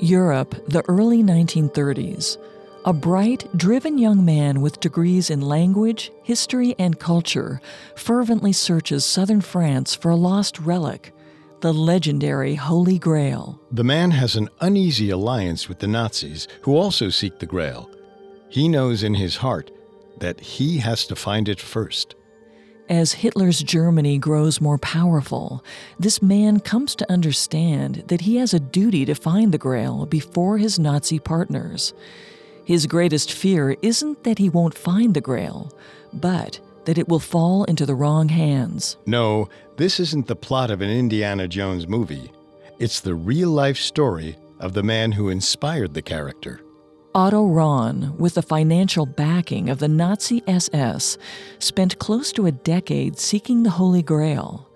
Europe, the early 1930s. A bright, driven young man with degrees in language, history, and culture fervently searches southern France for a lost relic, the legendary Holy Grail. The man has an uneasy alliance with the Nazis, who also seek the Grail. He knows in his heart that he has to find it first. As Hitler's Germany grows more powerful, this man comes to understand that he has a duty to find the Grail before his Nazi partners. His greatest fear isn't that he won't find the Grail, but that it will fall into the wrong hands. No, this isn't the plot of an Indiana Jones movie. It's the real life story of the man who inspired the character. Otto Rahn, with the financial backing of the Nazi SS, spent close to a decade seeking the Holy Grail.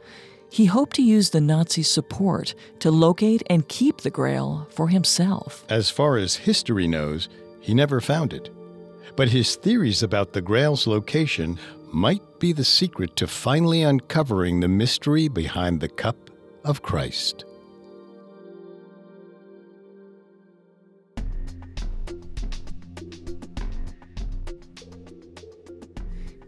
He hoped to use the Nazi support to locate and keep the Grail for himself. As far as history knows, he never found it. But his theories about the Grail's location might be the secret to finally uncovering the mystery behind the cup of Christ.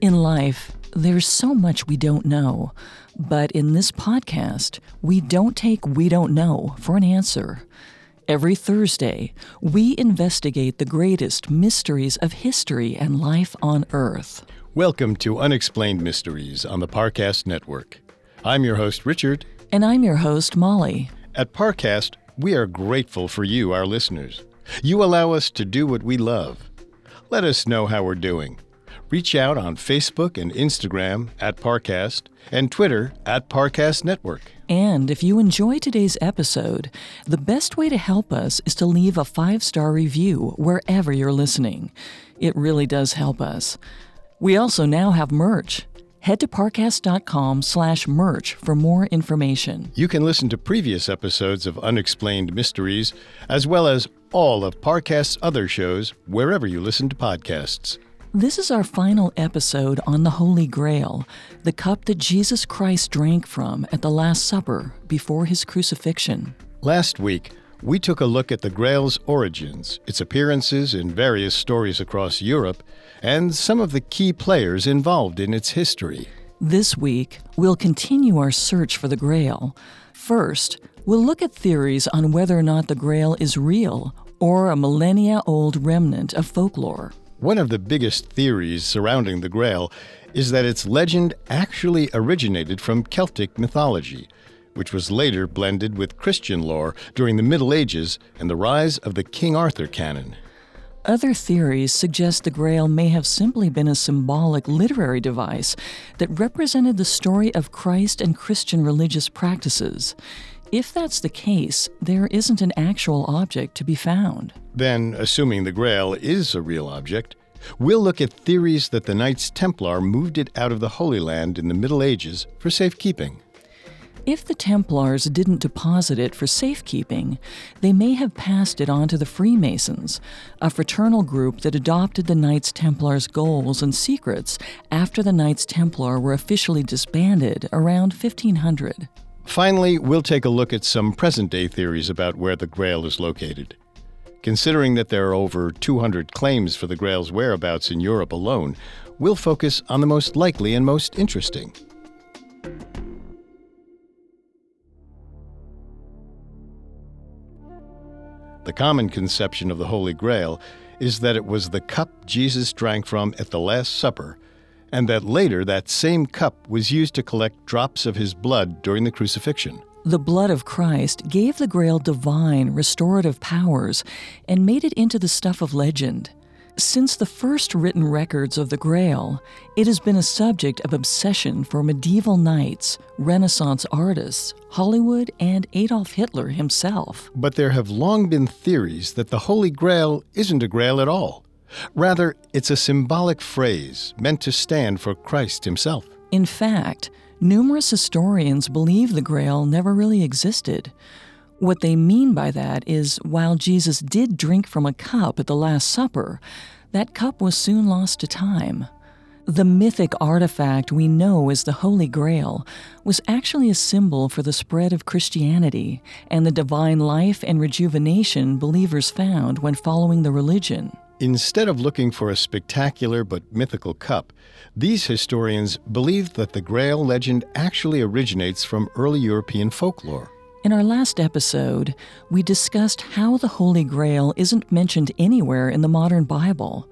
In life, there's so much we don't know, but in this podcast, we don't take we don't know for an answer. Every Thursday, we investigate the greatest mysteries of history and life on Earth. Welcome to Unexplained Mysteries on the Parcast Network. I'm your host, Richard. And I'm your host, Molly. At Parcast, we are grateful for you, our listeners. You allow us to do what we love. Let us know how we're doing. Reach out on Facebook and Instagram at Parcast and Twitter at Parcast Network. And if you enjoy today's episode, the best way to help us is to leave a five star review wherever you're listening. It really does help us. We also now have merch. Head to parcast.com slash merch for more information. You can listen to previous episodes of Unexplained Mysteries, as well as all of Parcast's other shows wherever you listen to podcasts. This is our final episode on the Holy Grail, the cup that Jesus Christ drank from at the Last Supper before his crucifixion. Last week, we took a look at the Grail's origins, its appearances in various stories across Europe, and some of the key players involved in its history. This week, we'll continue our search for the Grail. First, we'll look at theories on whether or not the Grail is real or a millennia old remnant of folklore. One of the biggest theories surrounding the Grail is that its legend actually originated from Celtic mythology, which was later blended with Christian lore during the Middle Ages and the rise of the King Arthur canon. Other theories suggest the Grail may have simply been a symbolic literary device that represented the story of Christ and Christian religious practices. If that's the case, there isn't an actual object to be found. Then, assuming the Grail is a real object, we'll look at theories that the Knights Templar moved it out of the Holy Land in the Middle Ages for safekeeping. If the Templars didn't deposit it for safekeeping, they may have passed it on to the Freemasons, a fraternal group that adopted the Knights Templar's goals and secrets after the Knights Templar were officially disbanded around 1500. Finally, we'll take a look at some present day theories about where the Grail is located. Considering that there are over 200 claims for the Grail's whereabouts in Europe alone, we'll focus on the most likely and most interesting. The common conception of the Holy Grail is that it was the cup Jesus drank from at the Last Supper, and that later that same cup was used to collect drops of his blood during the crucifixion. The blood of Christ gave the Grail divine, restorative powers and made it into the stuff of legend. Since the first written records of the Grail, it has been a subject of obsession for medieval knights, Renaissance artists, Hollywood, and Adolf Hitler himself. But there have long been theories that the Holy Grail isn't a grail at all. Rather, it's a symbolic phrase meant to stand for Christ himself. In fact, numerous historians believe the Grail never really existed. What they mean by that is while Jesus did drink from a cup at the Last Supper, that cup was soon lost to time. The mythic artifact we know as the Holy Grail was actually a symbol for the spread of Christianity and the divine life and rejuvenation believers found when following the religion. Instead of looking for a spectacular but mythical cup, these historians believe that the Grail legend actually originates from early European folklore. In our last episode, we discussed how the Holy Grail isn't mentioned anywhere in the modern Bible.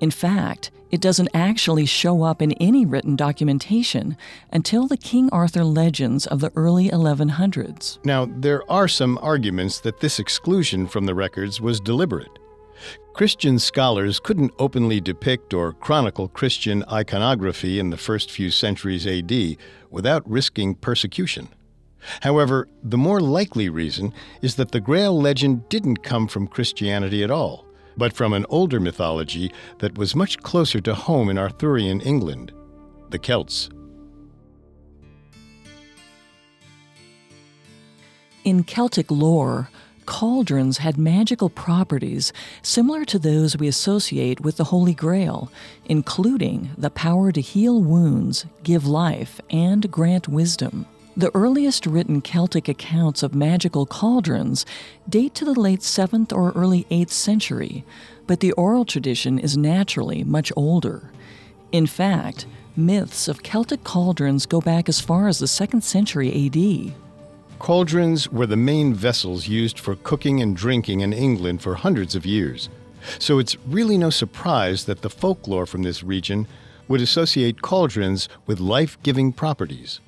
In fact, it doesn't actually show up in any written documentation until the King Arthur legends of the early 1100s. Now, there are some arguments that this exclusion from the records was deliberate. Christian scholars couldn't openly depict or chronicle Christian iconography in the first few centuries AD without risking persecution. However, the more likely reason is that the Grail legend didn't come from Christianity at all, but from an older mythology that was much closer to home in Arthurian England the Celts. In Celtic lore, cauldrons had magical properties similar to those we associate with the Holy Grail, including the power to heal wounds, give life, and grant wisdom. The earliest written Celtic accounts of magical cauldrons date to the late 7th or early 8th century, but the oral tradition is naturally much older. In fact, myths of Celtic cauldrons go back as far as the 2nd century AD. Cauldrons were the main vessels used for cooking and drinking in England for hundreds of years. So it's really no surprise that the folklore from this region would associate cauldrons with life giving properties.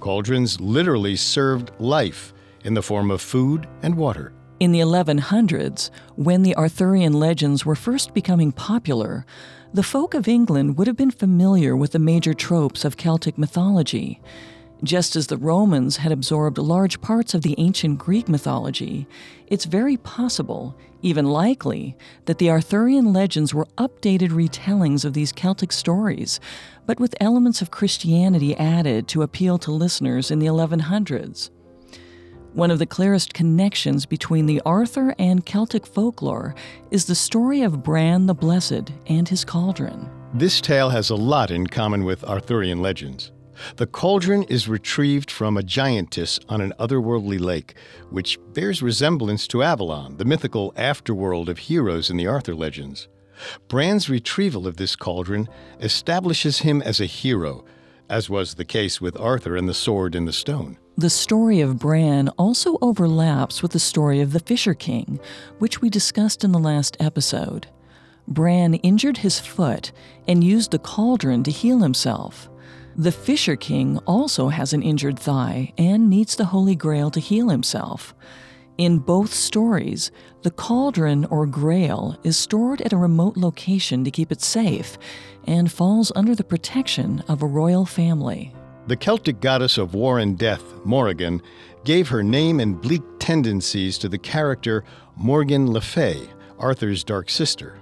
Cauldrons literally served life in the form of food and water. In the 1100s, when the Arthurian legends were first becoming popular, the folk of England would have been familiar with the major tropes of Celtic mythology. Just as the Romans had absorbed large parts of the ancient Greek mythology, it's very possible, even likely, that the Arthurian legends were updated retellings of these Celtic stories, but with elements of Christianity added to appeal to listeners in the 1100s. One of the clearest connections between the Arthur and Celtic folklore is the story of Bran the Blessed and his cauldron. This tale has a lot in common with Arthurian legends. The cauldron is retrieved from a giantess on an otherworldly lake, which bears resemblance to Avalon, the mythical afterworld of heroes in the Arthur legends. Bran's retrieval of this cauldron establishes him as a hero, as was the case with Arthur and the sword in the stone. The story of Bran also overlaps with the story of the Fisher King, which we discussed in the last episode. Bran injured his foot and used the cauldron to heal himself. The Fisher King also has an injured thigh and needs the Holy Grail to heal himself. In both stories, the cauldron or grail is stored at a remote location to keep it safe and falls under the protection of a royal family. The Celtic goddess of war and death, Morrigan, gave her name and bleak tendencies to the character Morgan Le Fay, Arthur's dark sister.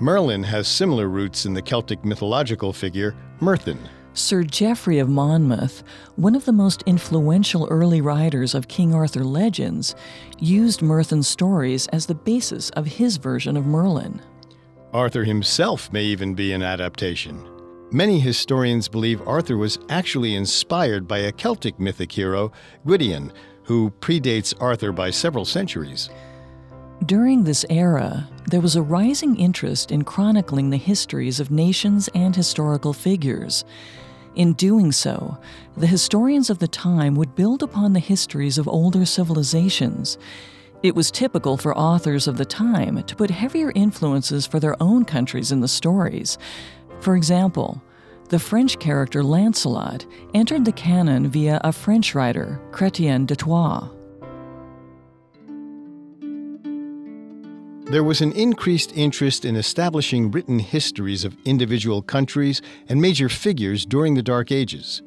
Merlin has similar roots in the Celtic mythological figure Myrddin. Sir Geoffrey of Monmouth, one of the most influential early writers of King Arthur legends, used Myrddin's stories as the basis of his version of Merlin. Arthur himself may even be an adaptation. Many historians believe Arthur was actually inspired by a Celtic mythic hero, Gwydion, who predates Arthur by several centuries. During this era, there was a rising interest in chronicling the histories of nations and historical figures. In doing so, the historians of the time would build upon the histories of older civilizations. It was typical for authors of the time to put heavier influences for their own countries in the stories. For example, the French character Lancelot entered the canon via a French writer, Chrétien de Troyes. There was an increased interest in establishing written histories of individual countries and major figures during the Dark Ages.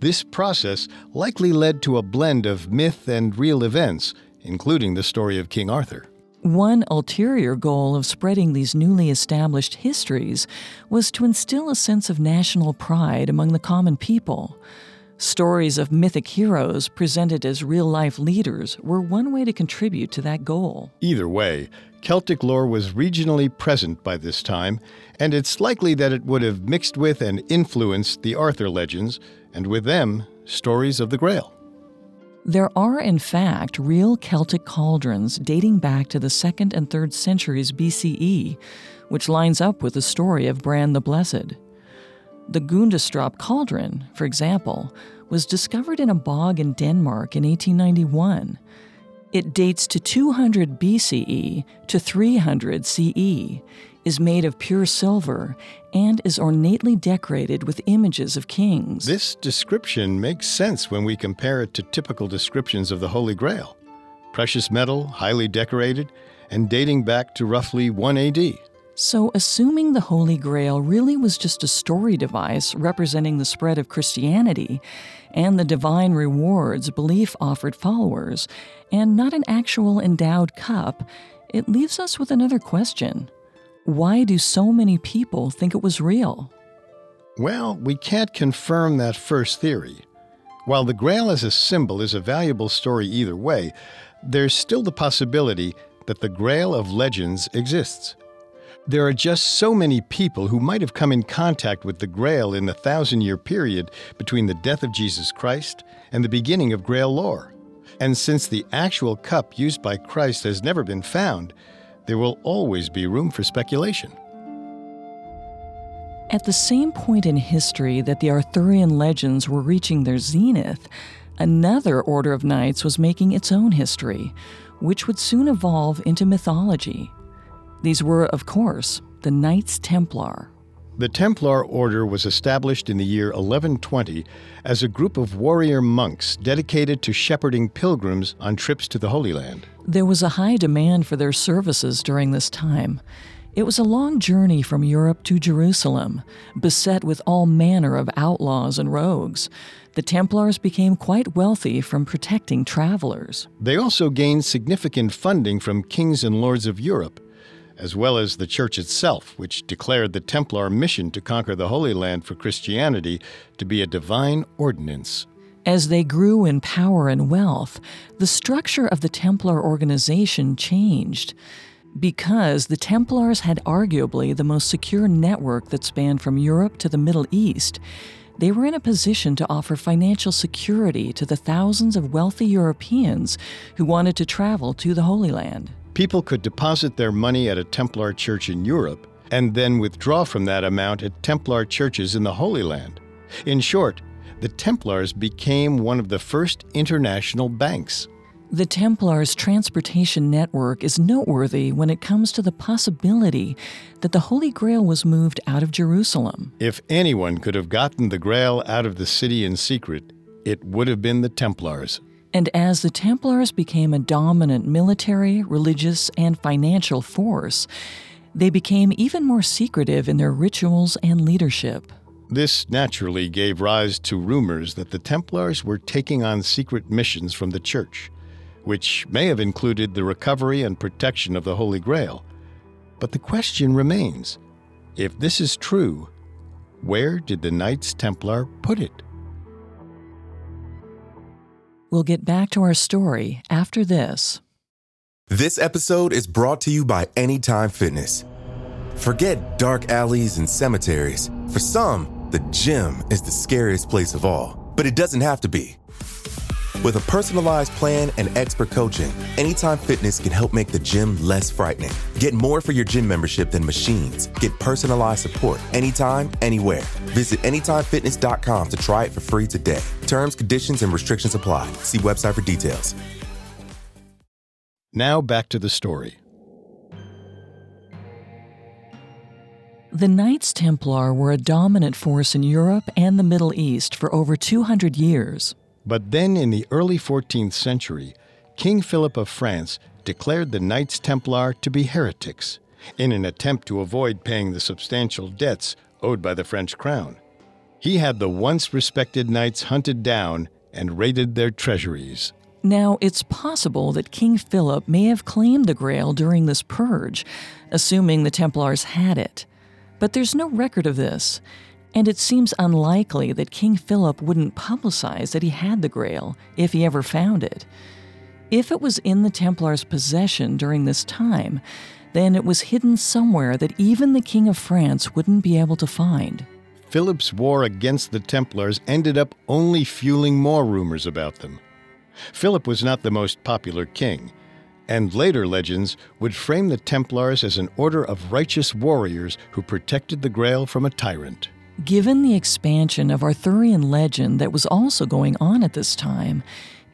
This process likely led to a blend of myth and real events, including the story of King Arthur. One ulterior goal of spreading these newly established histories was to instill a sense of national pride among the common people. Stories of mythic heroes presented as real life leaders were one way to contribute to that goal. Either way, Celtic lore was regionally present by this time, and it's likely that it would have mixed with and influenced the Arthur legends, and with them, stories of the Grail. There are, in fact, real Celtic cauldrons dating back to the 2nd and 3rd centuries BCE, which lines up with the story of Bran the Blessed. The Gundestrup cauldron, for example, was discovered in a bog in Denmark in 1891. It dates to 200 BCE to 300 CE, is made of pure silver, and is ornately decorated with images of kings. This description makes sense when we compare it to typical descriptions of the Holy Grail precious metal, highly decorated, and dating back to roughly 1 AD. So, assuming the Holy Grail really was just a story device representing the spread of Christianity and the divine rewards belief offered followers, and not an actual endowed cup, it leaves us with another question Why do so many people think it was real? Well, we can't confirm that first theory. While the Grail as a symbol is a valuable story either way, there's still the possibility that the Grail of legends exists. There are just so many people who might have come in contact with the Grail in the thousand year period between the death of Jesus Christ and the beginning of Grail lore. And since the actual cup used by Christ has never been found, there will always be room for speculation. At the same point in history that the Arthurian legends were reaching their zenith, another order of knights was making its own history, which would soon evolve into mythology. These were, of course, the Knights Templar. The Templar Order was established in the year 1120 as a group of warrior monks dedicated to shepherding pilgrims on trips to the Holy Land. There was a high demand for their services during this time. It was a long journey from Europe to Jerusalem, beset with all manner of outlaws and rogues. The Templars became quite wealthy from protecting travelers. They also gained significant funding from kings and lords of Europe as well as the Church itself, which declared the Templar mission to conquer the Holy Land for Christianity to be a divine ordinance. As they grew in power and wealth, the structure of the Templar organization changed. Because the Templars had arguably the most secure network that spanned from Europe to the Middle East, they were in a position to offer financial security to the thousands of wealthy Europeans who wanted to travel to the Holy Land. People could deposit their money at a Templar church in Europe and then withdraw from that amount at Templar churches in the Holy Land. In short, the Templars became one of the first international banks. The Templars' transportation network is noteworthy when it comes to the possibility that the Holy Grail was moved out of Jerusalem. If anyone could have gotten the Grail out of the city in secret, it would have been the Templars. And as the Templars became a dominant military, religious, and financial force, they became even more secretive in their rituals and leadership. This naturally gave rise to rumors that the Templars were taking on secret missions from the Church, which may have included the recovery and protection of the Holy Grail. But the question remains if this is true, Where did the Knights Templar put it? We'll get back to our story after this. This episode is brought to you by Anytime Fitness. Forget dark alleys and cemeteries. For some, the gym is the scariest place of all, but it doesn't have to be. With a personalized plan and expert coaching, Anytime Fitness can help make the gym less frightening. Get more for your gym membership than machines. Get personalized support anytime, anywhere. Visit AnytimeFitness.com to try it for free today. Terms, conditions, and restrictions apply. See website for details. Now back to the story. The Knights Templar were a dominant force in Europe and the Middle East for over 200 years. But then in the early 14th century, King Philip of France declared the Knights Templar to be heretics in an attempt to avoid paying the substantial debts owed by the French crown. He had the once respected knights hunted down and raided their treasuries. Now, it's possible that King Philip may have claimed the Grail during this purge, assuming the Templars had it. But there's no record of this, and it seems unlikely that King Philip wouldn't publicize that he had the Grail if he ever found it. If it was in the Templars' possession during this time, then it was hidden somewhere that even the King of France wouldn't be able to find. Philip's war against the Templars ended up only fueling more rumors about them. Philip was not the most popular king, and later legends would frame the Templars as an order of righteous warriors who protected the Grail from a tyrant. Given the expansion of Arthurian legend that was also going on at this time,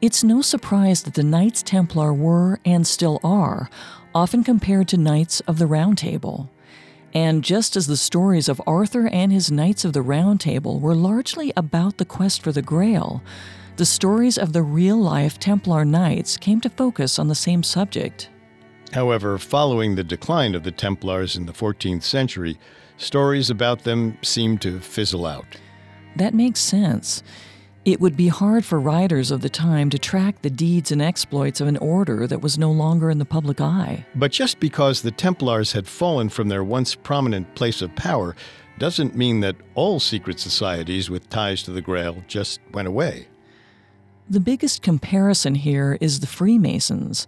it's no surprise that the Knights Templar were, and still are, often compared to Knights of the Round Table. And just as the stories of Arthur and his Knights of the Round Table were largely about the quest for the Grail, the stories of the real life Templar Knights came to focus on the same subject. However, following the decline of the Templars in the 14th century, stories about them seemed to fizzle out. That makes sense. It would be hard for writers of the time to track the deeds and exploits of an order that was no longer in the public eye. But just because the Templars had fallen from their once prominent place of power doesn't mean that all secret societies with ties to the Grail just went away. The biggest comparison here is the Freemasons,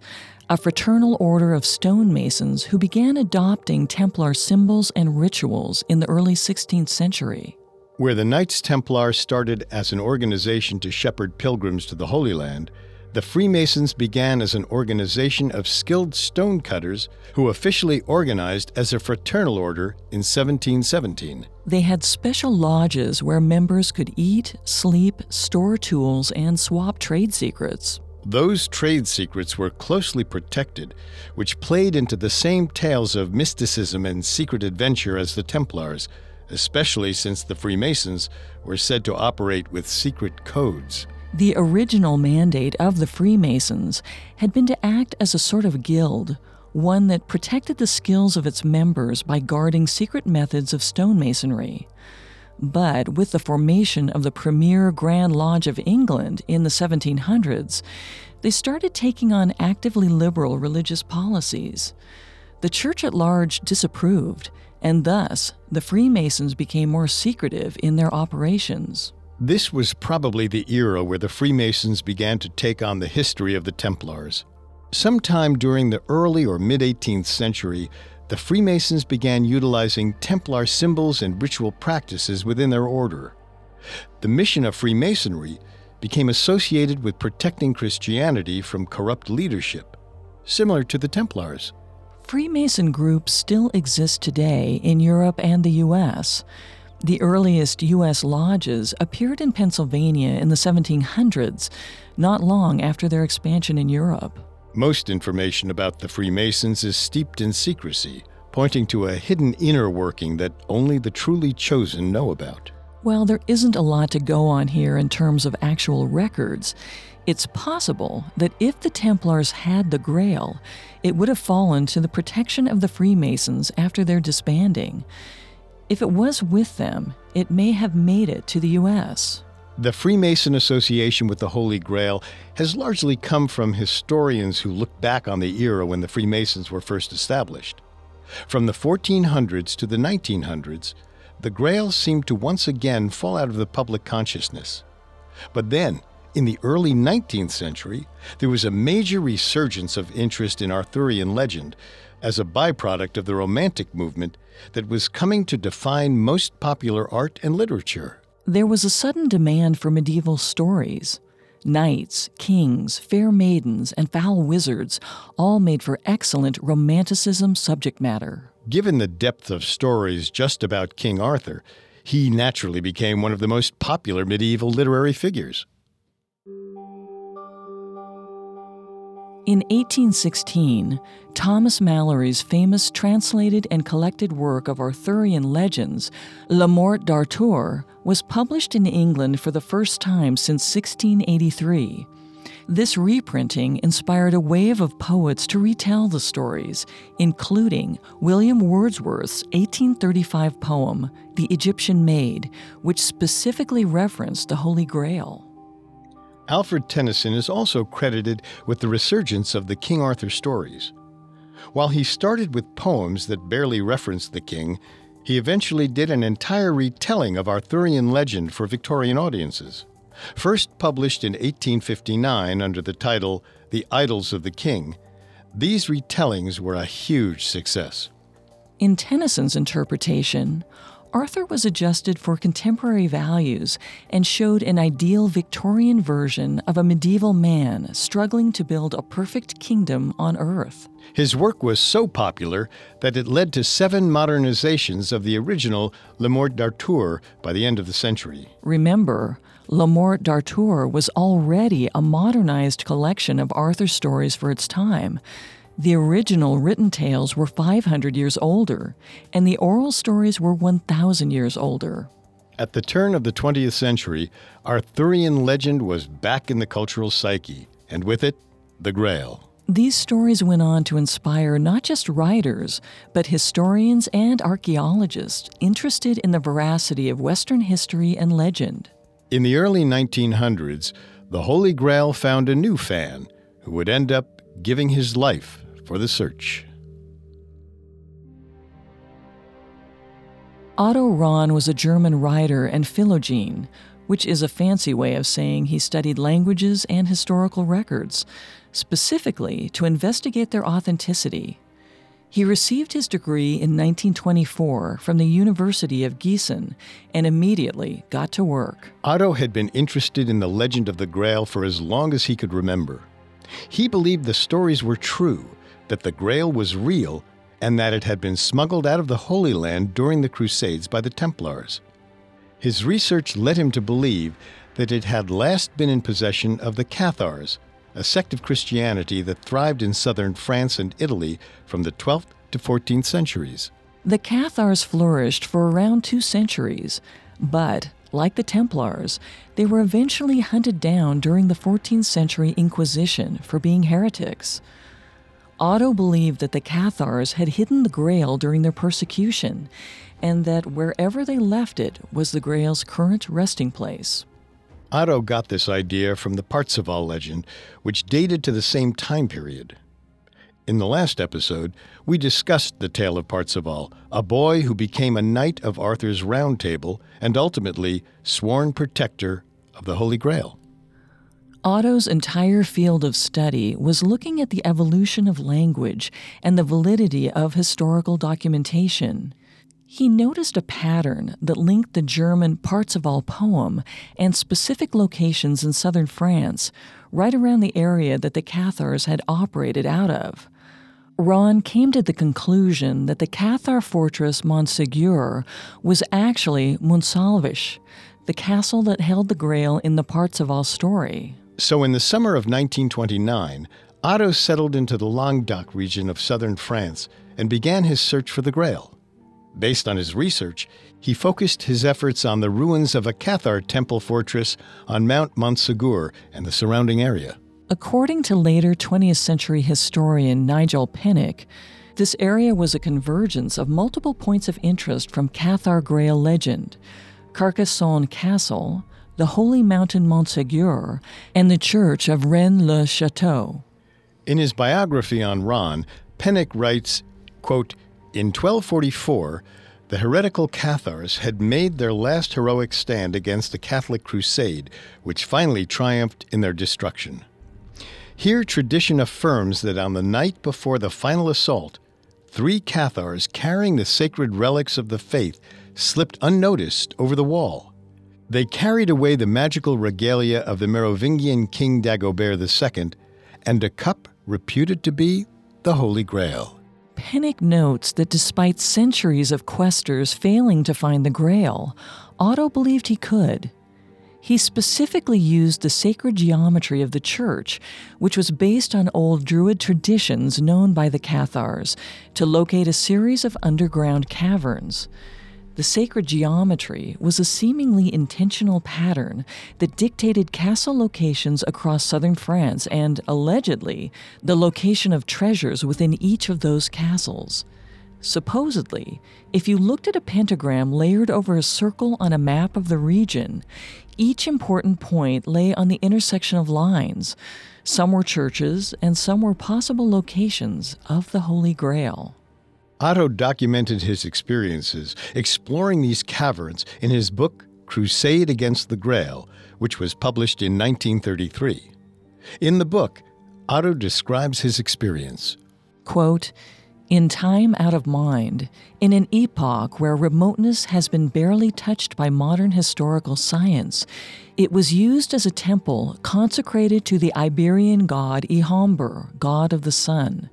a fraternal order of stonemasons who began adopting Templar symbols and rituals in the early 16th century. Where the Knights Templar started as an organization to shepherd pilgrims to the Holy Land, the Freemasons began as an organization of skilled stonecutters who officially organized as a fraternal order in 1717. They had special lodges where members could eat, sleep, store tools, and swap trade secrets. Those trade secrets were closely protected, which played into the same tales of mysticism and secret adventure as the Templars, especially since the Freemasons were said to operate with secret codes. The original mandate of the Freemasons had been to act as a sort of guild, one that protected the skills of its members by guarding secret methods of stonemasonry. But with the formation of the premier Grand Lodge of England in the 1700s, they started taking on actively liberal religious policies. The church at large disapproved, and thus the Freemasons became more secretive in their operations. This was probably the era where the Freemasons began to take on the history of the Templars. Sometime during the early or mid 18th century, the Freemasons began utilizing Templar symbols and ritual practices within their order. The mission of Freemasonry became associated with protecting Christianity from corrupt leadership, similar to the Templars. Freemason groups still exist today in Europe and the U.S. The earliest U.S. lodges appeared in Pennsylvania in the 1700s, not long after their expansion in Europe. Most information about the Freemasons is steeped in secrecy, pointing to a hidden inner working that only the truly chosen know about. While there isn't a lot to go on here in terms of actual records, it's possible that if the Templars had the Grail, it would have fallen to the protection of the Freemasons after their disbanding. If it was with them, it may have made it to the U.S. The Freemason association with the Holy Grail has largely come from historians who look back on the era when the Freemasons were first established. From the 1400s to the 1900s, the Grail seemed to once again fall out of the public consciousness. But then, in the early 19th century, there was a major resurgence of interest in Arthurian legend as a byproduct of the Romantic movement that was coming to define most popular art and literature. There was a sudden demand for medieval stories. Knights, kings, fair maidens, and foul wizards all made for excellent romanticism subject matter. Given the depth of stories just about King Arthur, he naturally became one of the most popular medieval literary figures. In 1816, Thomas Malory's famous translated and collected work of Arthurian legends, La Morte d'Arthur, was published in England for the first time since 1683. This reprinting inspired a wave of poets to retell the stories, including William Wordsworth's 1835 poem, The Egyptian Maid, which specifically referenced the Holy Grail. Alfred Tennyson is also credited with the resurgence of the King Arthur stories. While he started with poems that barely referenced the king, he eventually did an entire retelling of Arthurian legend for Victorian audiences. First published in 1859 under the title The Idylls of the King, these retellings were a huge success. In Tennyson's interpretation, Arthur was adjusted for contemporary values and showed an ideal Victorian version of a medieval man struggling to build a perfect kingdom on earth. His work was so popular that it led to seven modernizations of the original Le Morte d'Arthur by the end of the century. Remember, Le Morte d'Arthur was already a modernized collection of Arthur stories for its time. The original written tales were 500 years older, and the oral stories were 1,000 years older. At the turn of the 20th century, Arthurian legend was back in the cultural psyche, and with it, the Grail. These stories went on to inspire not just writers, but historians and archaeologists interested in the veracity of Western history and legend. In the early 1900s, the Holy Grail found a new fan who would end up giving his life for the search. Otto Rahn was a German writer and philogene, which is a fancy way of saying he studied languages and historical records, specifically to investigate their authenticity. He received his degree in 1924 from the University of Gießen and immediately got to work. Otto had been interested in the legend of the Grail for as long as he could remember. He believed the stories were true that the Grail was real and that it had been smuggled out of the Holy Land during the Crusades by the Templars. His research led him to believe that it had last been in possession of the Cathars, a sect of Christianity that thrived in southern France and Italy from the 12th to 14th centuries. The Cathars flourished for around two centuries, but, like the Templars, they were eventually hunted down during the 14th century Inquisition for being heretics. Otto believed that the Cathars had hidden the Grail during their persecution, and that wherever they left it was the Grail's current resting place. Otto got this idea from the Parzival legend, which dated to the same time period. In the last episode, we discussed the tale of Parzival, a boy who became a knight of Arthur's Round Table and ultimately sworn protector of the Holy Grail. Otto's entire field of study was looking at the evolution of language and the validity of historical documentation. He noticed a pattern that linked the German Parzival poem and specific locations in southern France, right around the area that the Cathars had operated out of. Rahn came to the conclusion that the Cathar fortress Montségur was actually Montsalvisch, the castle that held the Grail in the Parzival story. So, in the summer of 1929, Otto settled into the Languedoc region of southern France and began his search for the Grail. Based on his research, he focused his efforts on the ruins of a Cathar temple fortress on Mount Montsegur and the surrounding area. According to later 20th century historian Nigel Pennick, this area was a convergence of multiple points of interest from Cathar Grail legend Carcassonne Castle, the holy mountain Montségur, and the church of Rennes-le-Château. In his biography on Rahn, Pennick writes, quote, In 1244, the heretical Cathars had made their last heroic stand against the Catholic crusade, which finally triumphed in their destruction. Here, tradition affirms that on the night before the final assault, three Cathars carrying the sacred relics of the faith slipped unnoticed over the wall. They carried away the magical regalia of the Merovingian king Dagobert II and a cup reputed to be the Holy Grail. Pennick notes that despite centuries of questers failing to find the Grail, Otto believed he could. He specifically used the sacred geometry of the church, which was based on old Druid traditions known by the Cathars, to locate a series of underground caverns. The sacred geometry was a seemingly intentional pattern that dictated castle locations across southern France and, allegedly, the location of treasures within each of those castles. Supposedly, if you looked at a pentagram layered over a circle on a map of the region, each important point lay on the intersection of lines. Some were churches, and some were possible locations of the Holy Grail. Otto documented his experiences exploring these caverns in his book Crusade Against the Grail, which was published in 1933. In the book, Otto describes his experience. Quote, in time out of mind, in an epoch where remoteness has been barely touched by modern historical science, it was used as a temple consecrated to the Iberian god Ilhomber, god of the sun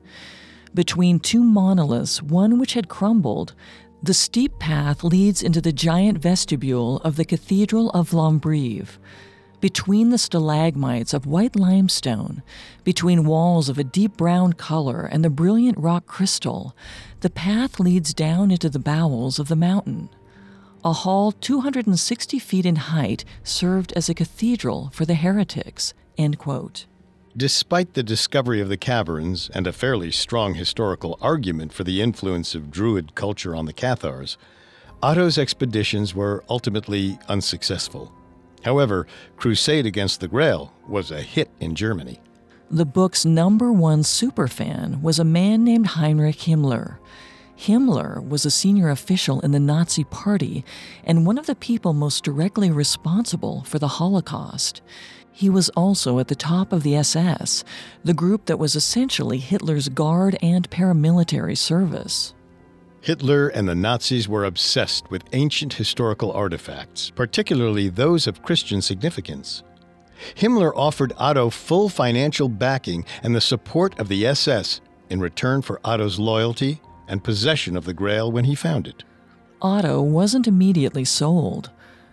between two monoliths, one which had crumbled, the steep path leads into the giant vestibule of the Cathedral of Lombrive. Between the stalagmites of white limestone, between walls of a deep brown color and the brilliant rock crystal, the path leads down into the bowels of the mountain. A hall 260 feet in height served as a cathedral for the heretics. End quote. Despite the discovery of the caverns and a fairly strong historical argument for the influence of Druid culture on the Cathars, Otto's expeditions were ultimately unsuccessful. However, Crusade Against the Grail was a hit in Germany. The book's number one superfan was a man named Heinrich Himmler. Himmler was a senior official in the Nazi Party and one of the people most directly responsible for the Holocaust. He was also at the top of the SS, the group that was essentially Hitler's guard and paramilitary service. Hitler and the Nazis were obsessed with ancient historical artifacts, particularly those of Christian significance. Himmler offered Otto full financial backing and the support of the SS in return for Otto's loyalty and possession of the Grail when he found it. Otto wasn't immediately sold.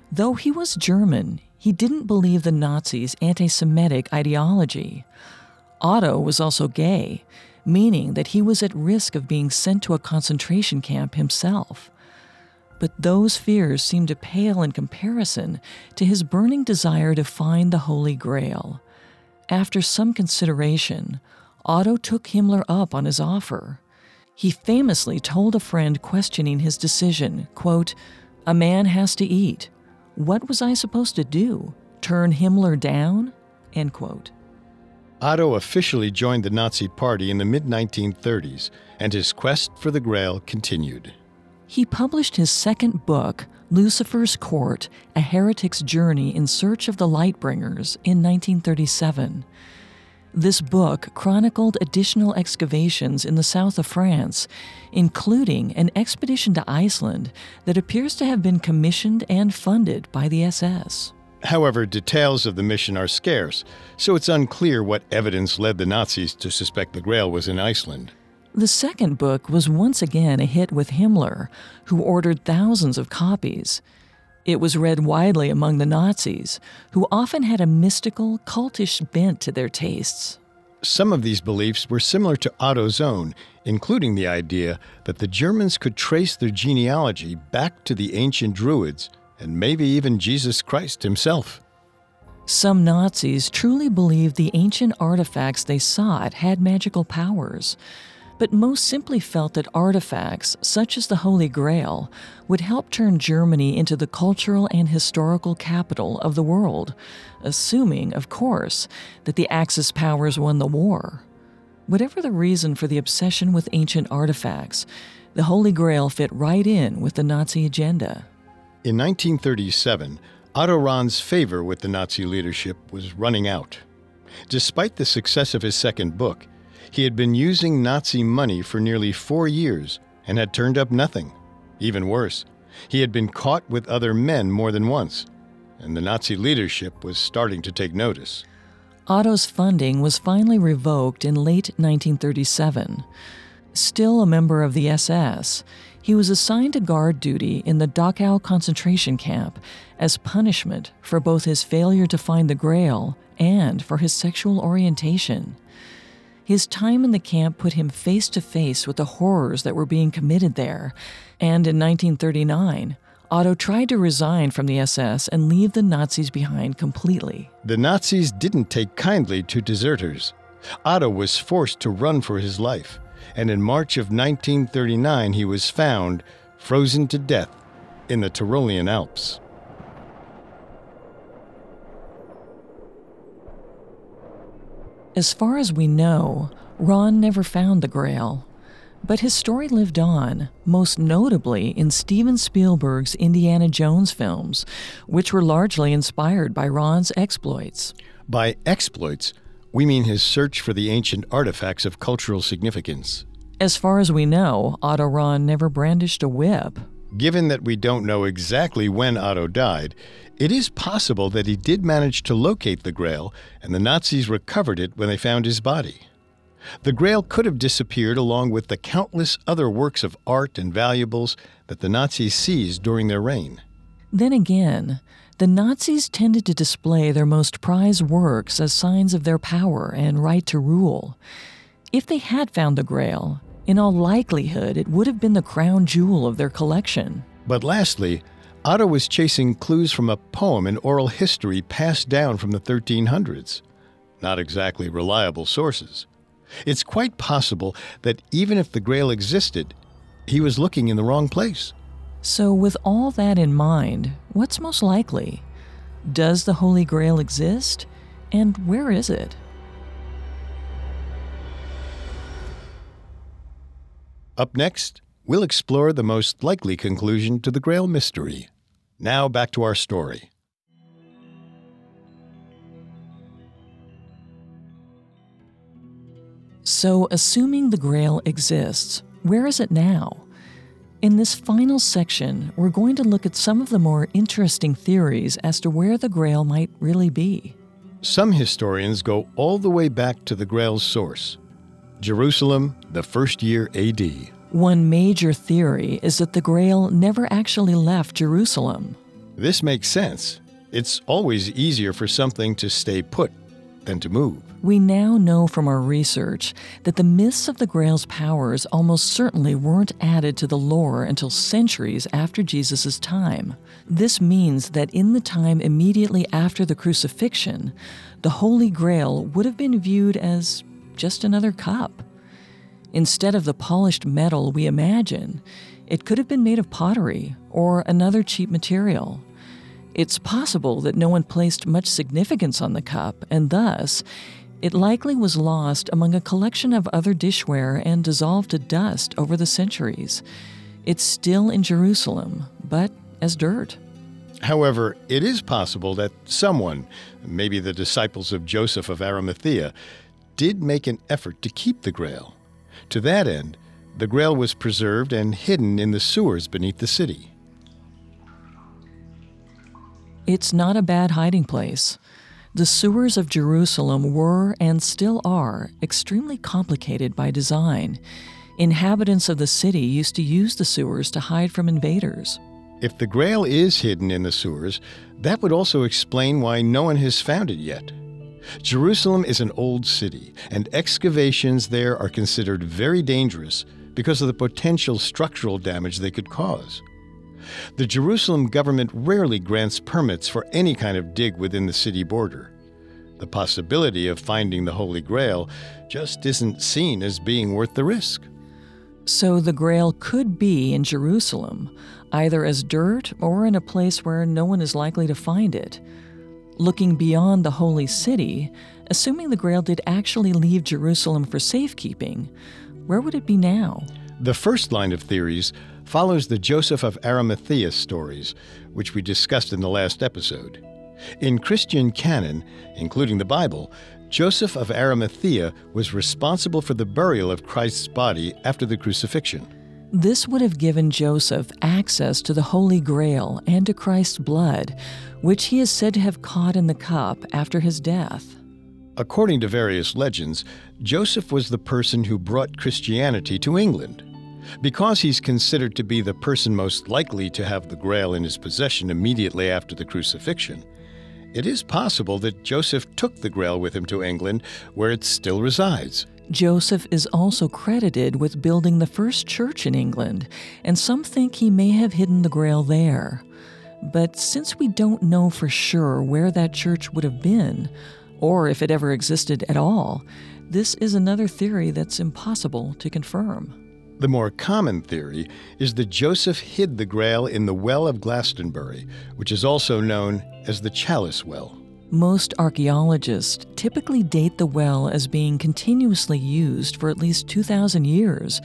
Though he was German, he didn't believe the Nazis' anti Semitic ideology. Otto was also gay, meaning that he was at risk of being sent to a concentration camp himself. But those fears seemed to pale in comparison to his burning desire to find the Holy Grail. After some consideration, Otto took Himmler up on his offer. He famously told a friend questioning his decision, quote, "A man has to eat. What was I supposed to do? Turn Himmler down? End quote. Otto officially joined the Nazi Party in the mid 1930s, and his quest for the Grail continued. He published his second book, Lucifer's Court A Heretic's Journey in Search of the Lightbringers, in 1937. This book chronicled additional excavations in the south of France, including an expedition to Iceland that appears to have been commissioned and funded by the SS. However, details of the mission are scarce, so it's unclear what evidence led the Nazis to suspect the Grail was in Iceland. The second book was once again a hit with Himmler, who ordered thousands of copies. It was read widely among the Nazis, who often had a mystical, cultish bent to their tastes. Some of these beliefs were similar to Otto's own, including the idea that the Germans could trace their genealogy back to the ancient Druids and maybe even Jesus Christ himself. Some Nazis truly believed the ancient artifacts they sought had magical powers but most simply felt that artifacts, such as the Holy Grail, would help turn Germany into the cultural and historical capital of the world, assuming, of course, that the Axis powers won the war. Whatever the reason for the obsession with ancient artifacts, the Holy Grail fit right in with the Nazi agenda. In 1937, Otto Rahn's favor with the Nazi leadership was running out. Despite the success of his second book, he had been using Nazi money for nearly four years and had turned up nothing. Even worse, he had been caught with other men more than once, and the Nazi leadership was starting to take notice. Otto's funding was finally revoked in late 1937. Still a member of the SS, he was assigned to guard duty in the Dachau concentration camp as punishment for both his failure to find the Grail and for his sexual orientation. His time in the camp put him face to face with the horrors that were being committed there, and in 1939, Otto tried to resign from the SS and leave the Nazis behind completely. The Nazis didn't take kindly to deserters. Otto was forced to run for his life, and in March of 1939 he was found, frozen to death, in the Tyrolean Alps. As far as we know, Rahn never found the Grail. But his story lived on, most notably in Steven Spielberg's Indiana Jones films, which were largely inspired by Rahn's exploits. By exploits, we mean his search for the ancient artifacts of cultural significance. As far as we know, Otto Rahn never brandished a whip. Given that we don't know exactly when Otto died, it is possible that he did manage to locate the Grail and the Nazis recovered it when they found his body. The Grail could have disappeared along with the countless other works of art and valuables that the Nazis seized during their reign. Then again, the Nazis tended to display their most prized works as signs of their power and right to rule. If they had found the Grail, in all likelihood it would have been the crown jewel of their collection. But lastly, Otto was chasing clues from a poem in oral history passed down from the 1300s. Not exactly reliable sources. It's quite possible that even if the Grail existed, he was looking in the wrong place. So, with all that in mind, what's most likely? Does the Holy Grail exist? And where is it? Up next, we'll explore the most likely conclusion to the Grail mystery. Now back to our story. So, assuming the Grail exists, where is it now? In this final section, we're going to look at some of the more interesting theories as to where the Grail might really be. Some historians go all the way back to the Grail's source Jerusalem, the first year AD. One major theory is that the Grail never actually left Jerusalem. This makes sense. It's always easier for something to stay put than to move. We now know from our research that the myths of the Grail's powers almost certainly weren't added to the lore until centuries after Jesus' time. This means that in the time immediately after the crucifixion, the Holy Grail would have been viewed as just another cup. Instead of the polished metal we imagine, it could have been made of pottery or another cheap material. It's possible that no one placed much significance on the cup, and thus, it likely was lost among a collection of other dishware and dissolved to dust over the centuries. It's still in Jerusalem, but as dirt. However, it is possible that someone, maybe the disciples of Joseph of Arimathea, did make an effort to keep the Grail. To that end, the Grail was preserved and hidden in the sewers beneath the city. It's not a bad hiding place. The sewers of Jerusalem were and still are extremely complicated by design. Inhabitants of the city used to use the sewers to hide from invaders. If the Grail is hidden in the sewers, that would also explain why no one has found it yet. Jerusalem is an old city, and excavations there are considered very dangerous because of the potential structural damage they could cause. The Jerusalem government rarely grants permits for any kind of dig within the city border. The possibility of finding the Holy Grail just isn't seen as being worth the risk. So the Grail could be in Jerusalem, either as dirt or in a place where no one is likely to find it. Looking beyond the holy city, assuming the Grail did actually leave Jerusalem for safekeeping, where would it be now? The first line of theories follows the Joseph of Arimathea stories, which we discussed in the last episode. In Christian canon, including the Bible, Joseph of Arimathea was responsible for the burial of Christ's body after the crucifixion. This would have given Joseph access to the Holy Grail and to Christ's blood, which he is said to have caught in the cup after his death. According to various legends, Joseph was the person who brought Christianity to England. Because he's considered to be the person most likely to have the Grail in his possession immediately after the crucifixion, it is possible that Joseph took the Grail with him to England, where it still resides. Joseph is also credited with building the first church in England, and some think he may have hidden the Grail there. But since we don't know for sure where that church would have been, or if it ever existed at all, this is another theory that's impossible to confirm. The more common theory is that Joseph hid the Grail in the Well of Glastonbury, which is also known as the Chalice Well. Most archaeologists typically date the well as being continuously used for at least 2,000 years,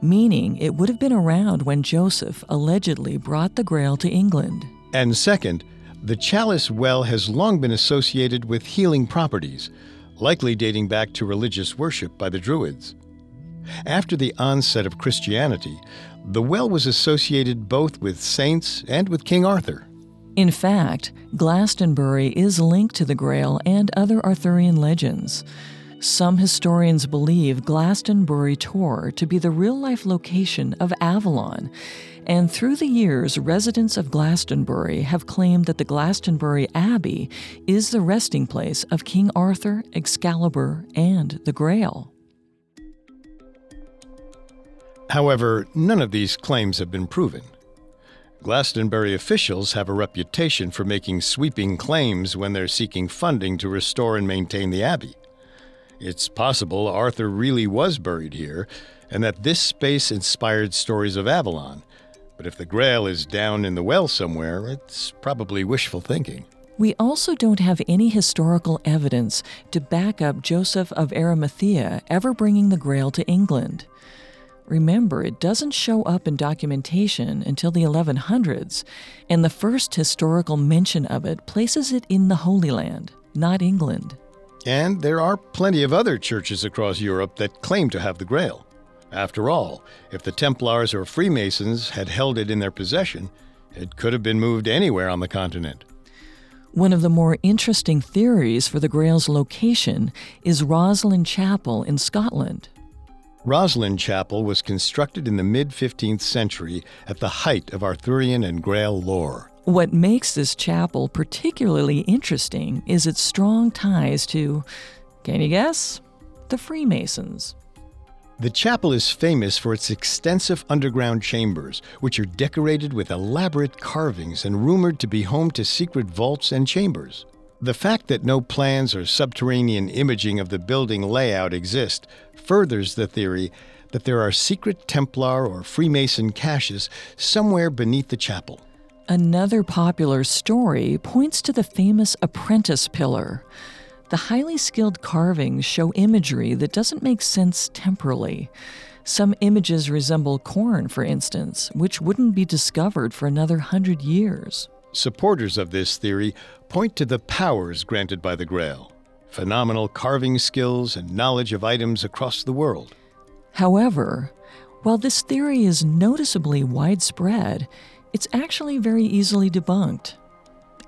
meaning it would have been around when Joseph allegedly brought the Grail to England. And second, the Chalice Well has long been associated with healing properties, likely dating back to religious worship by the Druids. After the onset of Christianity, the well was associated both with saints and with King Arthur. In fact, Glastonbury is linked to the Grail and other Arthurian legends. Some historians believe Glastonbury Tor to be the real life location of Avalon, and through the years, residents of Glastonbury have claimed that the Glastonbury Abbey is the resting place of King Arthur, Excalibur, and the Grail. However, none of these claims have been proven. Glastonbury officials have a reputation for making sweeping claims when they're seeking funding to restore and maintain the abbey. It's possible Arthur really was buried here, and that this space inspired stories of Avalon. But if the Grail is down in the well somewhere, it's probably wishful thinking. We also don't have any historical evidence to back up Joseph of Arimathea ever bringing the Grail to England. Remember, it doesn't show up in documentation until the 1100s, and the first historical mention of it places it in the Holy Land, not England. And there are plenty of other churches across Europe that claim to have the Grail. After all, if the Templars or Freemasons had held it in their possession, it could have been moved anywhere on the continent. One of the more interesting theories for the Grail's location is Rosslyn Chapel in Scotland. Rosslyn Chapel was constructed in the mid 15th century at the height of Arthurian and Grail lore. What makes this chapel particularly interesting is its strong ties to, can you guess? The Freemasons. The chapel is famous for its extensive underground chambers, which are decorated with elaborate carvings and rumored to be home to secret vaults and chambers. The fact that no plans or subterranean imaging of the building layout exist furthers the theory that there are secret Templar or Freemason caches somewhere beneath the chapel. Another popular story points to the famous apprentice pillar. The highly skilled carvings show imagery that doesn't make sense temporally. Some images resemble corn, for instance, which wouldn't be discovered for another hundred years. Supporters of this theory point to the powers granted by the Grail phenomenal carving skills and knowledge of items across the world. However, while this theory is noticeably widespread, it's actually very easily debunked.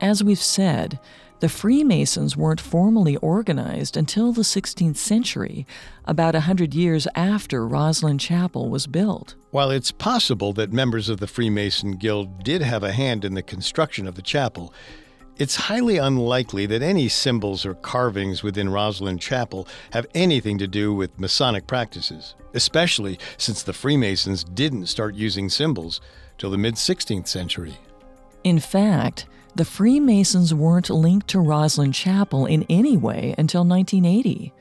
As we've said, the Freemasons weren't formally organized until the 16th century, about a hundred years after Rosslyn Chapel was built. While it's possible that members of the Freemason Guild did have a hand in the construction of the chapel, it's highly unlikely that any symbols or carvings within Rosslyn Chapel have anything to do with Masonic practices, especially since the Freemasons didn't start using symbols till the mid 16th century. In fact, the Freemasons weren't linked to Rosslyn Chapel in any way until 1980.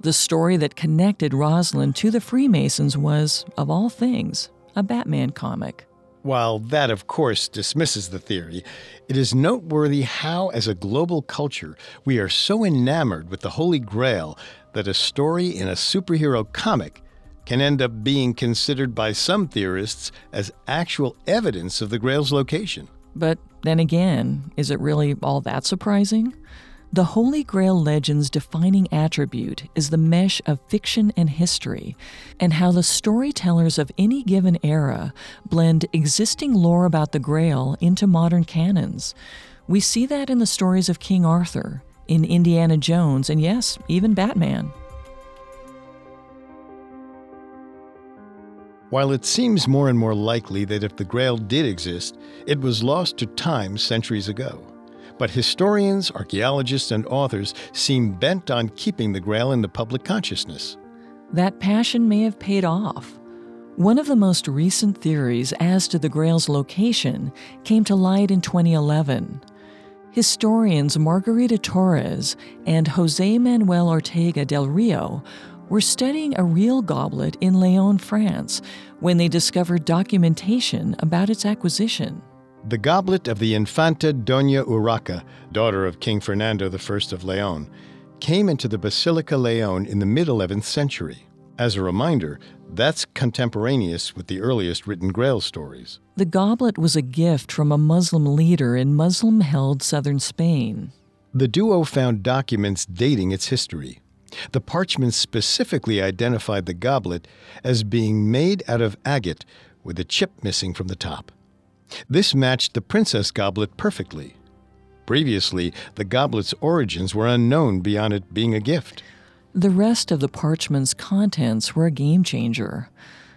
The story that connected Rosslyn to the Freemasons was, of all things, a Batman comic. While that, of course, dismisses the theory, it is noteworthy how, as a global culture, we are so enamored with the Holy Grail that a story in a superhero comic can end up being considered by some theorists as actual evidence of the Grail's location. But then again, is it really all that surprising? The Holy Grail legend's defining attribute is the mesh of fiction and history, and how the storytellers of any given era blend existing lore about the Grail into modern canons. We see that in the stories of King Arthur, in Indiana Jones, and yes, even Batman. While it seems more and more likely that if the Grail did exist, it was lost to time centuries ago. But historians, archaeologists, and authors seem bent on keeping the Grail in the public consciousness. That passion may have paid off. One of the most recent theories as to the Grail's location came to light in 2011. Historians Margarita Torres and Jose Manuel Ortega del Rio were studying a real goblet in Leon, France, when they discovered documentation about its acquisition. The goblet of the Infanta Doña Urraca, daughter of King Fernando I of Leon, came into the Basilica Leon in the mid 11th century. As a reminder, that's contemporaneous with the earliest written Grail stories. The goblet was a gift from a Muslim leader in Muslim held southern Spain. The duo found documents dating its history. The parchments specifically identified the goblet as being made out of agate with a chip missing from the top. This matched the princess goblet perfectly. Previously, the goblet's origins were unknown beyond it being a gift. The rest of the parchment's contents were a game changer.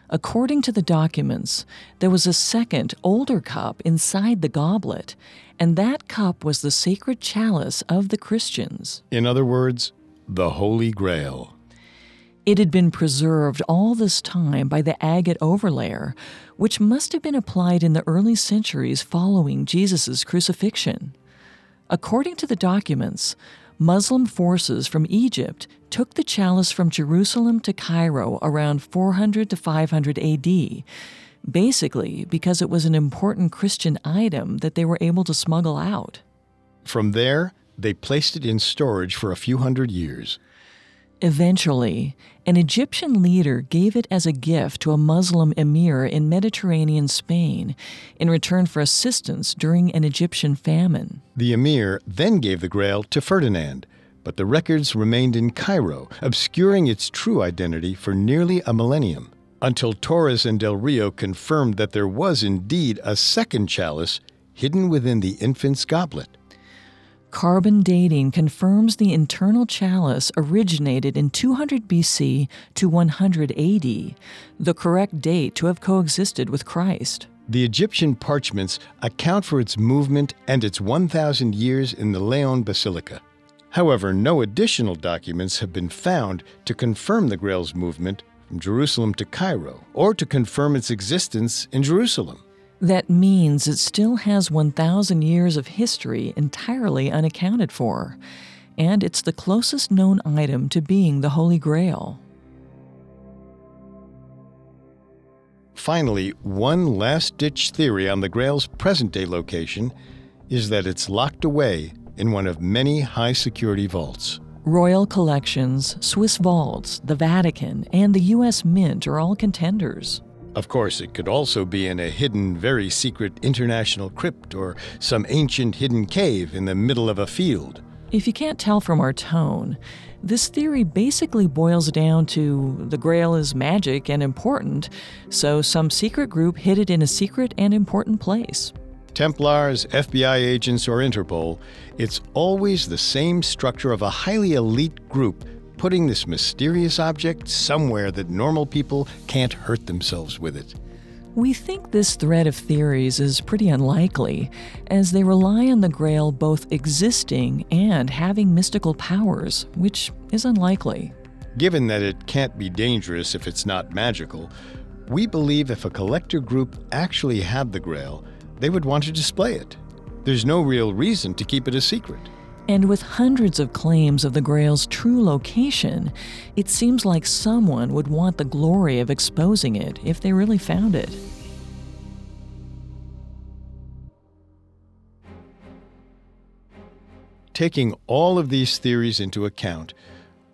According to the documents, there was a second, older cup inside the goblet, and that cup was the sacred chalice of the Christians. In other words, the Holy Grail. It had been preserved all this time by the agate overlayer, which must have been applied in the early centuries following Jesus' crucifixion. According to the documents, Muslim forces from Egypt took the chalice from Jerusalem to Cairo around 400 to 500 AD, basically because it was an important Christian item that they were able to smuggle out. From there, they placed it in storage for a few hundred years. Eventually, an Egyptian leader gave it as a gift to a Muslim emir in Mediterranean Spain in return for assistance during an Egyptian famine. The emir then gave the Grail to Ferdinand, but the records remained in Cairo, obscuring its true identity for nearly a millennium, until Torres and Del Rio confirmed that there was indeed a second chalice hidden within the infant's goblet. Carbon dating confirms the internal chalice originated in 200 BC to 100 AD, the correct date to have coexisted with Christ. The Egyptian parchments account for its movement and its 1,000 years in the Leon Basilica. However, no additional documents have been found to confirm the Grail's movement from Jerusalem to Cairo or to confirm its existence in Jerusalem. That means it still has 1,000 years of history entirely unaccounted for, and it's the closest known item to being the Holy Grail. Finally, one last ditch theory on the Grail's present day location is that it's locked away in one of many high security vaults. Royal collections, Swiss vaults, the Vatican, and the U.S. Mint are all contenders. Of course, it could also be in a hidden, very secret international crypt or some ancient hidden cave in the middle of a field. If you can't tell from our tone, this theory basically boils down to the Grail is magic and important, so some secret group hid it in a secret and important place. Templars, FBI agents, or Interpol, it's always the same structure of a highly elite group putting this mysterious object somewhere that normal people can't hurt themselves with it. We think this thread of theories is pretty unlikely, as they rely on the Grail both existing and having mystical powers, which is unlikely. Given that it can't be dangerous if it's not magical, we believe if a collector group actually had the Grail, they would want to display it. There's no real reason to keep it a secret. And with hundreds of claims of the Grail's true location, it seems like someone would want the glory of exposing it if they really found it. Taking all of these theories into account,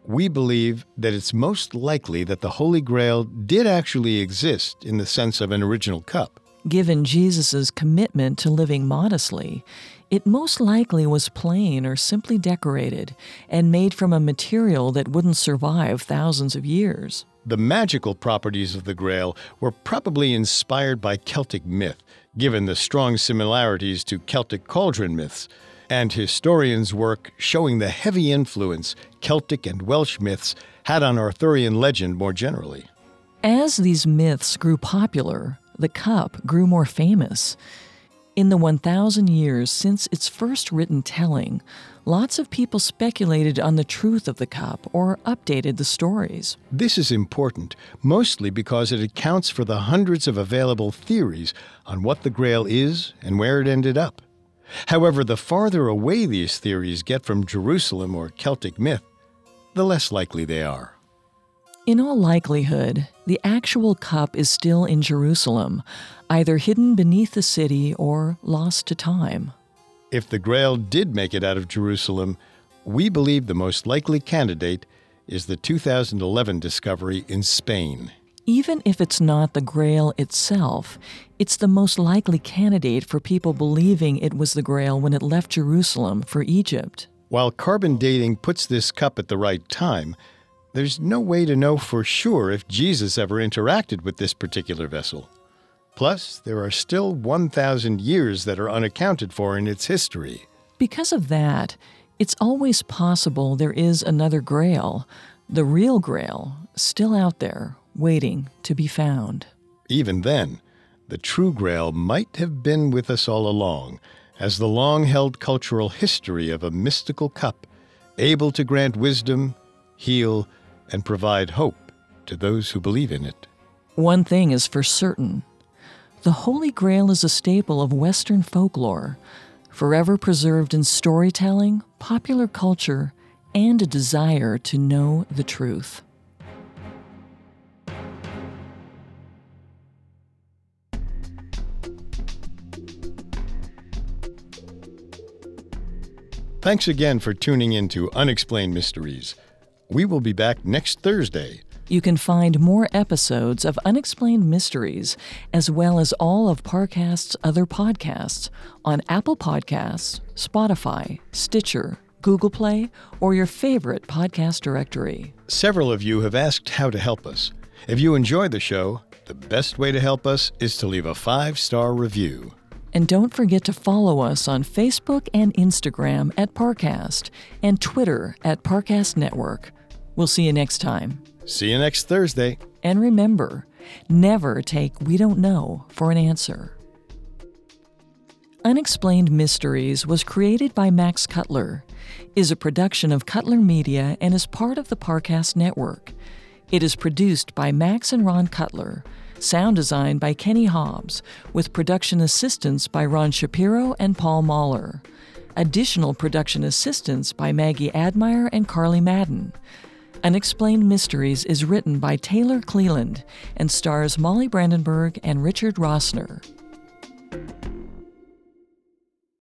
we believe that it's most likely that the Holy Grail did actually exist in the sense of an original cup. Given Jesus' commitment to living modestly, it most likely was plain or simply decorated and made from a material that wouldn't survive thousands of years. The magical properties of the Grail were probably inspired by Celtic myth, given the strong similarities to Celtic cauldron myths, and historians' work showing the heavy influence Celtic and Welsh myths had on Arthurian legend more generally. As these myths grew popular, the cup grew more famous. In the 1,000 years since its first written telling, lots of people speculated on the truth of the cup or updated the stories. This is important, mostly because it accounts for the hundreds of available theories on what the Grail is and where it ended up. However, the farther away these theories get from Jerusalem or Celtic myth, the less likely they are. In all likelihood, the actual cup is still in Jerusalem, either hidden beneath the city or lost to time. If the Grail did make it out of Jerusalem, we believe the most likely candidate is the 2011 discovery in Spain. Even if it's not the Grail itself, it's the most likely candidate for people believing it was the Grail when it left Jerusalem for Egypt. While carbon dating puts this cup at the right time, there's no way to know for sure if Jesus ever interacted with this particular vessel. Plus, there are still 1,000 years that are unaccounted for in its history. Because of that, it's always possible there is another Grail, the real Grail, still out there, waiting to be found. Even then, the true Grail might have been with us all along, as the long held cultural history of a mystical cup, able to grant wisdom, heal, and provide hope to those who believe in it. One thing is for certain the Holy Grail is a staple of Western folklore, forever preserved in storytelling, popular culture, and a desire to know the truth. Thanks again for tuning in to Unexplained Mysteries. We will be back next Thursday. You can find more episodes of Unexplained Mysteries, as well as all of Parcast's other podcasts, on Apple Podcasts, Spotify, Stitcher, Google Play, or your favorite podcast directory. Several of you have asked how to help us. If you enjoy the show, the best way to help us is to leave a five star review. And don't forget to follow us on Facebook and Instagram at Parcast and Twitter at Parcast Network. We'll see you next time. See you next Thursday. And remember, never take we don't know for an answer. Unexplained Mysteries was created by Max Cutler, is a production of Cutler Media, and is part of the Parcast Network. It is produced by Max and Ron Cutler Sound design by Kenny Hobbs, with production assistance by Ron Shapiro and Paul Mahler. Additional production assistance by Maggie Admire and Carly Madden. Unexplained Mysteries is written by Taylor Cleland and stars Molly Brandenburg and Richard Rossner.